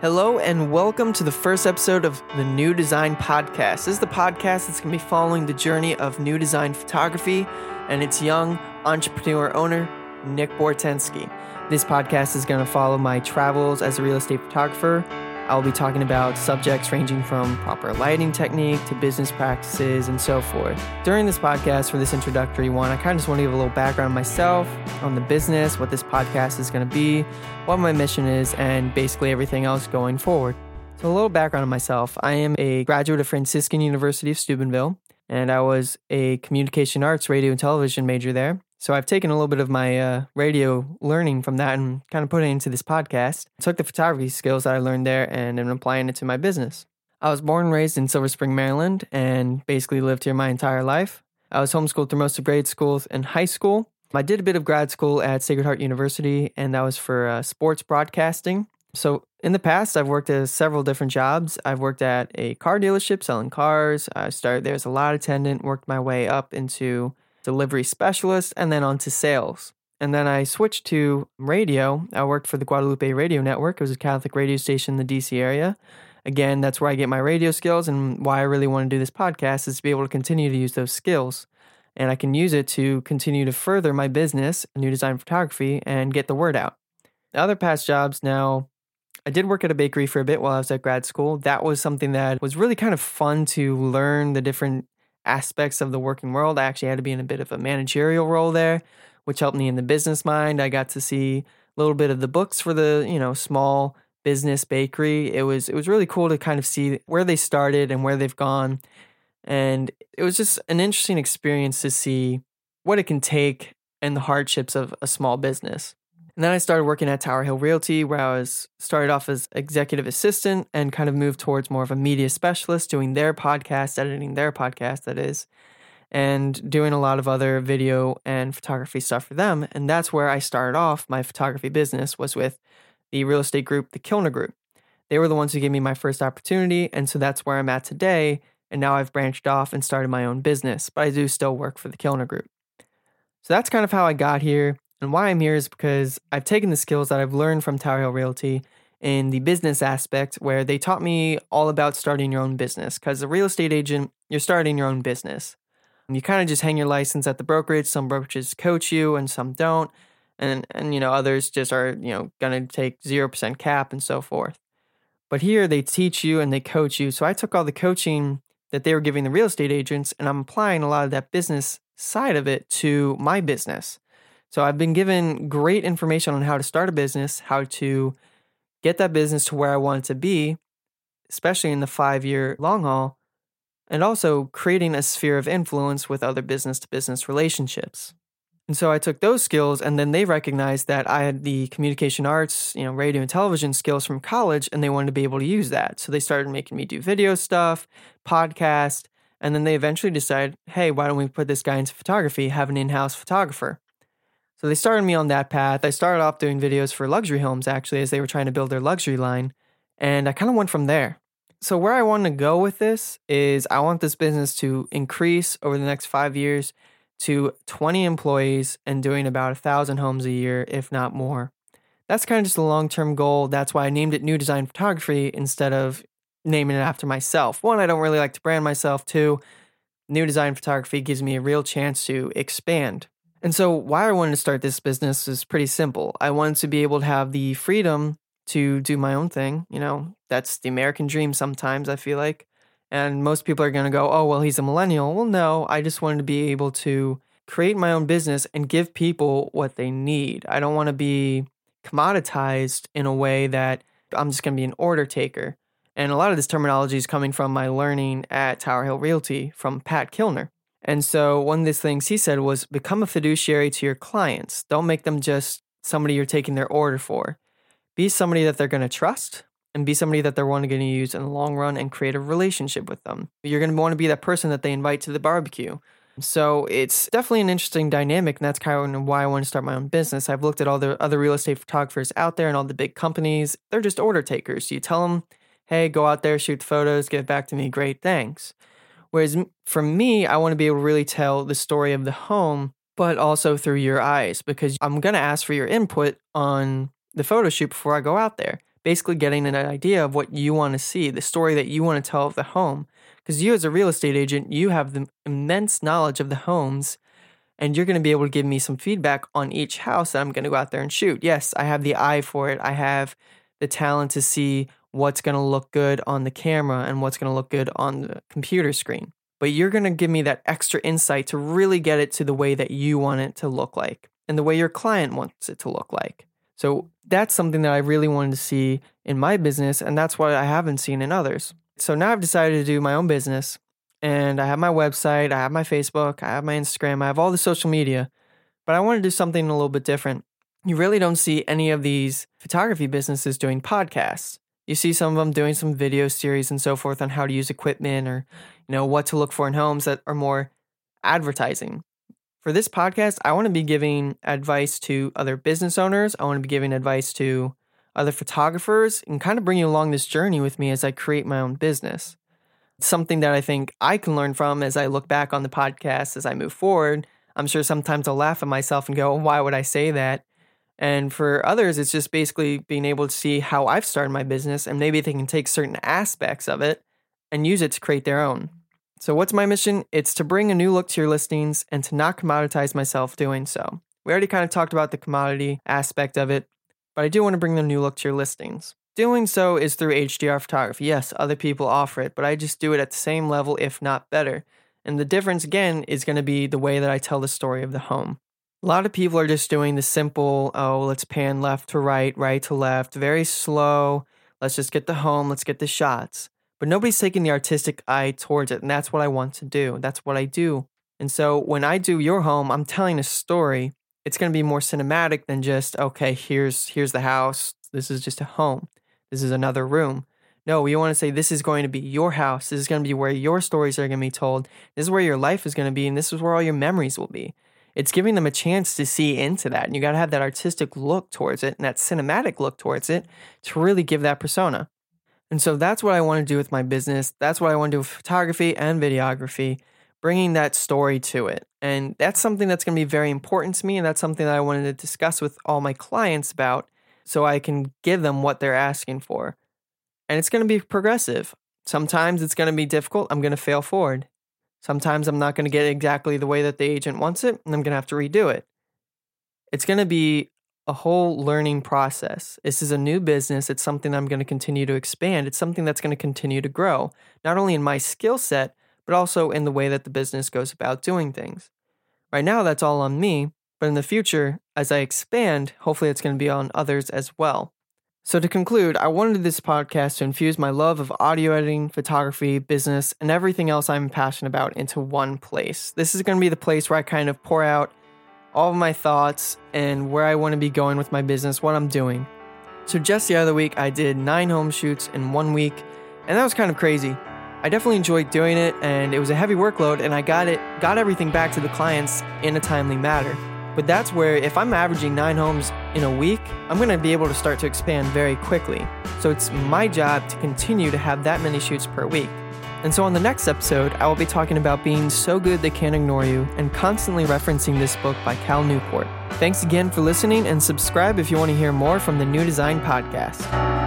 Hello and welcome to the first episode of the New Design Podcast. This is the podcast that's going to be following the journey of new design photography and its young entrepreneur owner, Nick Bortensky. This podcast is going to follow my travels as a real estate photographer. I'll be talking about subjects ranging from proper lighting technique to business practices and so forth. During this podcast, for this introductory one, I kind of just want to give a little background myself, on the business, what this podcast is going to be, what my mission is, and basically everything else going forward. So, a little background on myself I am a graduate of Franciscan University of Steubenville, and I was a communication arts, radio, and television major there. So I've taken a little bit of my uh, radio learning from that and kind of put it into this podcast. I took the photography skills that I learned there and am applying it to my business. I was born and raised in Silver Spring, Maryland, and basically lived here my entire life. I was homeschooled through most of grade school and high school. I did a bit of grad school at Sacred Heart University, and that was for uh, sports broadcasting. So in the past, I've worked at several different jobs. I've worked at a car dealership selling cars. I started there as a lot attendant, worked my way up into delivery specialist, and then on to sales. And then I switched to radio. I worked for the Guadalupe Radio Network. It was a Catholic radio station in the DC area. Again, that's where I get my radio skills and why I really want to do this podcast is to be able to continue to use those skills. And I can use it to continue to further my business, new design photography, and get the word out. The other past jobs now, I did work at a bakery for a bit while I was at grad school. That was something that was really kind of fun to learn the different aspects of the working world. I actually had to be in a bit of a managerial role there, which helped me in the business mind. I got to see a little bit of the books for the, you know, small business bakery. It was it was really cool to kind of see where they started and where they've gone. And it was just an interesting experience to see what it can take and the hardships of a small business. And then I started working at Tower Hill Realty, where I was started off as executive assistant and kind of moved towards more of a media specialist, doing their podcast, editing their podcast, that is, and doing a lot of other video and photography stuff for them. And that's where I started off my photography business was with the real estate group, the Kilner Group. They were the ones who gave me my first opportunity, and so that's where I'm at today. And now I've branched off and started my own business, but I do still work for the Kilner Group. So that's kind of how I got here. And why I'm here is because I've taken the skills that I've learned from Tower Hill Realty in the business aspect, where they taught me all about starting your own business. Because a real estate agent, you're starting your own business. And you kind of just hang your license at the brokerage. Some brokerages coach you, and some don't. And and you know others just are you know going to take zero percent cap and so forth. But here they teach you and they coach you. So I took all the coaching that they were giving the real estate agents, and I'm applying a lot of that business side of it to my business. So I've been given great information on how to start a business, how to get that business to where I want it to be, especially in the five year long haul, and also creating a sphere of influence with other business to business relationships. And so I took those skills and then they recognized that I had the communication arts, you know, radio and television skills from college and they wanted to be able to use that. So they started making me do video stuff, podcast, and then they eventually decided, hey, why don't we put this guy into photography, have an in house photographer? So they started me on that path. I started off doing videos for luxury homes actually as they were trying to build their luxury line. And I kind of went from there. So where I want to go with this is I want this business to increase over the next five years to 20 employees and doing about a thousand homes a year, if not more. That's kind of just a long term goal. That's why I named it New Design Photography instead of naming it after myself. One, I don't really like to brand myself. Two, New Design Photography gives me a real chance to expand and so, why I wanted to start this business is pretty simple. I wanted to be able to have the freedom to do my own thing. You know, that's the American dream sometimes, I feel like. And most people are going to go, oh, well, he's a millennial. Well, no, I just wanted to be able to create my own business and give people what they need. I don't want to be commoditized in a way that I'm just going to be an order taker. And a lot of this terminology is coming from my learning at Tower Hill Realty from Pat Kilner. And so one of the things he said was become a fiduciary to your clients. Don't make them just somebody you're taking their order for. Be somebody that they're going to trust and be somebody that they're going to use in the long run and create a relationship with them. You're going to want to be that person that they invite to the barbecue. So it's definitely an interesting dynamic, and that's kind of why I want to start my own business. I've looked at all the other real estate photographers out there and all the big companies. They're just order takers. You tell them, hey, go out there, shoot the photos, get back to me, great, thanks. Whereas for me, I want to be able to really tell the story of the home, but also through your eyes, because I'm going to ask for your input on the photo shoot before I go out there. basically getting an idea of what you want to see, the story that you want to tell of the home. Because you, as a real estate agent, you have the immense knowledge of the homes, and you're going to be able to give me some feedback on each house that I'm going to go out there and shoot. Yes, I have the eye for it. I have the talent to see what's going to look good on the camera and what's going to look good on the computer screen. But you're going to give me that extra insight to really get it to the way that you want it to look like and the way your client wants it to look like. So that's something that I really wanted to see in my business, and that's what I haven't seen in others. So now I've decided to do my own business, and I have my website, I have my Facebook, I have my Instagram, I have all the social media, but I want to do something a little bit different. You really don't see any of these photography businesses doing podcasts. You see some of them doing some video series and so forth on how to use equipment or, you know, what to look for in homes that are more advertising. For this podcast, I want to be giving advice to other business owners. I want to be giving advice to other photographers and kind of bring you along this journey with me as I create my own business. It's something that I think I can learn from as I look back on the podcast as I move forward. I'm sure sometimes I'll laugh at myself and go, why would I say that? And for others, it's just basically being able to see how I've started my business and maybe they can take certain aspects of it and use it to create their own. So, what's my mission? It's to bring a new look to your listings and to not commoditize myself doing so. We already kind of talked about the commodity aspect of it, but I do want to bring the new look to your listings. Doing so is through HDR photography. Yes, other people offer it, but I just do it at the same level, if not better. And the difference, again, is going to be the way that I tell the story of the home. A lot of people are just doing the simple, oh, let's pan left to right, right to left, very slow. Let's just get the home, let's get the shots but nobody's taking the artistic eye towards it. And that's what I want to do. That's what I do. And so when I do your home, I'm telling a story. It's going to be more cinematic than just, okay, here's here's the house. This is just a home. This is another room. No, we want to say this is going to be your house. This is going to be where your stories are going to be told. This is where your life is going to be, and this is where all your memories will be. It's giving them a chance to see into that. And you got to have that artistic look towards it and that cinematic look towards it to really give that persona. And so that's what I want to do with my business. That's what I want to do with photography and videography, bringing that story to it. And that's something that's going to be very important to me. And that's something that I wanted to discuss with all my clients about so I can give them what they're asking for. And it's going to be progressive. Sometimes it's going to be difficult. I'm going to fail forward. Sometimes I'm not going to get exactly the way that the agent wants it, and I'm going to have to redo it. It's going to be a whole learning process. This is a new business. It's something I'm going to continue to expand. It's something that's going to continue to grow, not only in my skill set, but also in the way that the business goes about doing things. Right now, that's all on me, but in the future, as I expand, hopefully it's going to be on others as well. So, to conclude, I wanted this podcast to infuse my love of audio editing, photography, business, and everything else I'm passionate about into one place. This is going to be the place where I kind of pour out all of my thoughts and where I want to be going with my business, what I'm doing. So, just the other week, I did nine home shoots in one week, and that was kind of crazy. I definitely enjoyed doing it, and it was a heavy workload, and I got it, got everything back to the clients in a timely manner. But that's where, if I'm averaging nine homes in a week, I'm going to be able to start to expand very quickly. So it's my job to continue to have that many shoots per week. And so on the next episode, I will be talking about being so good they can't ignore you and constantly referencing this book by Cal Newport. Thanks again for listening and subscribe if you want to hear more from the New Design Podcast.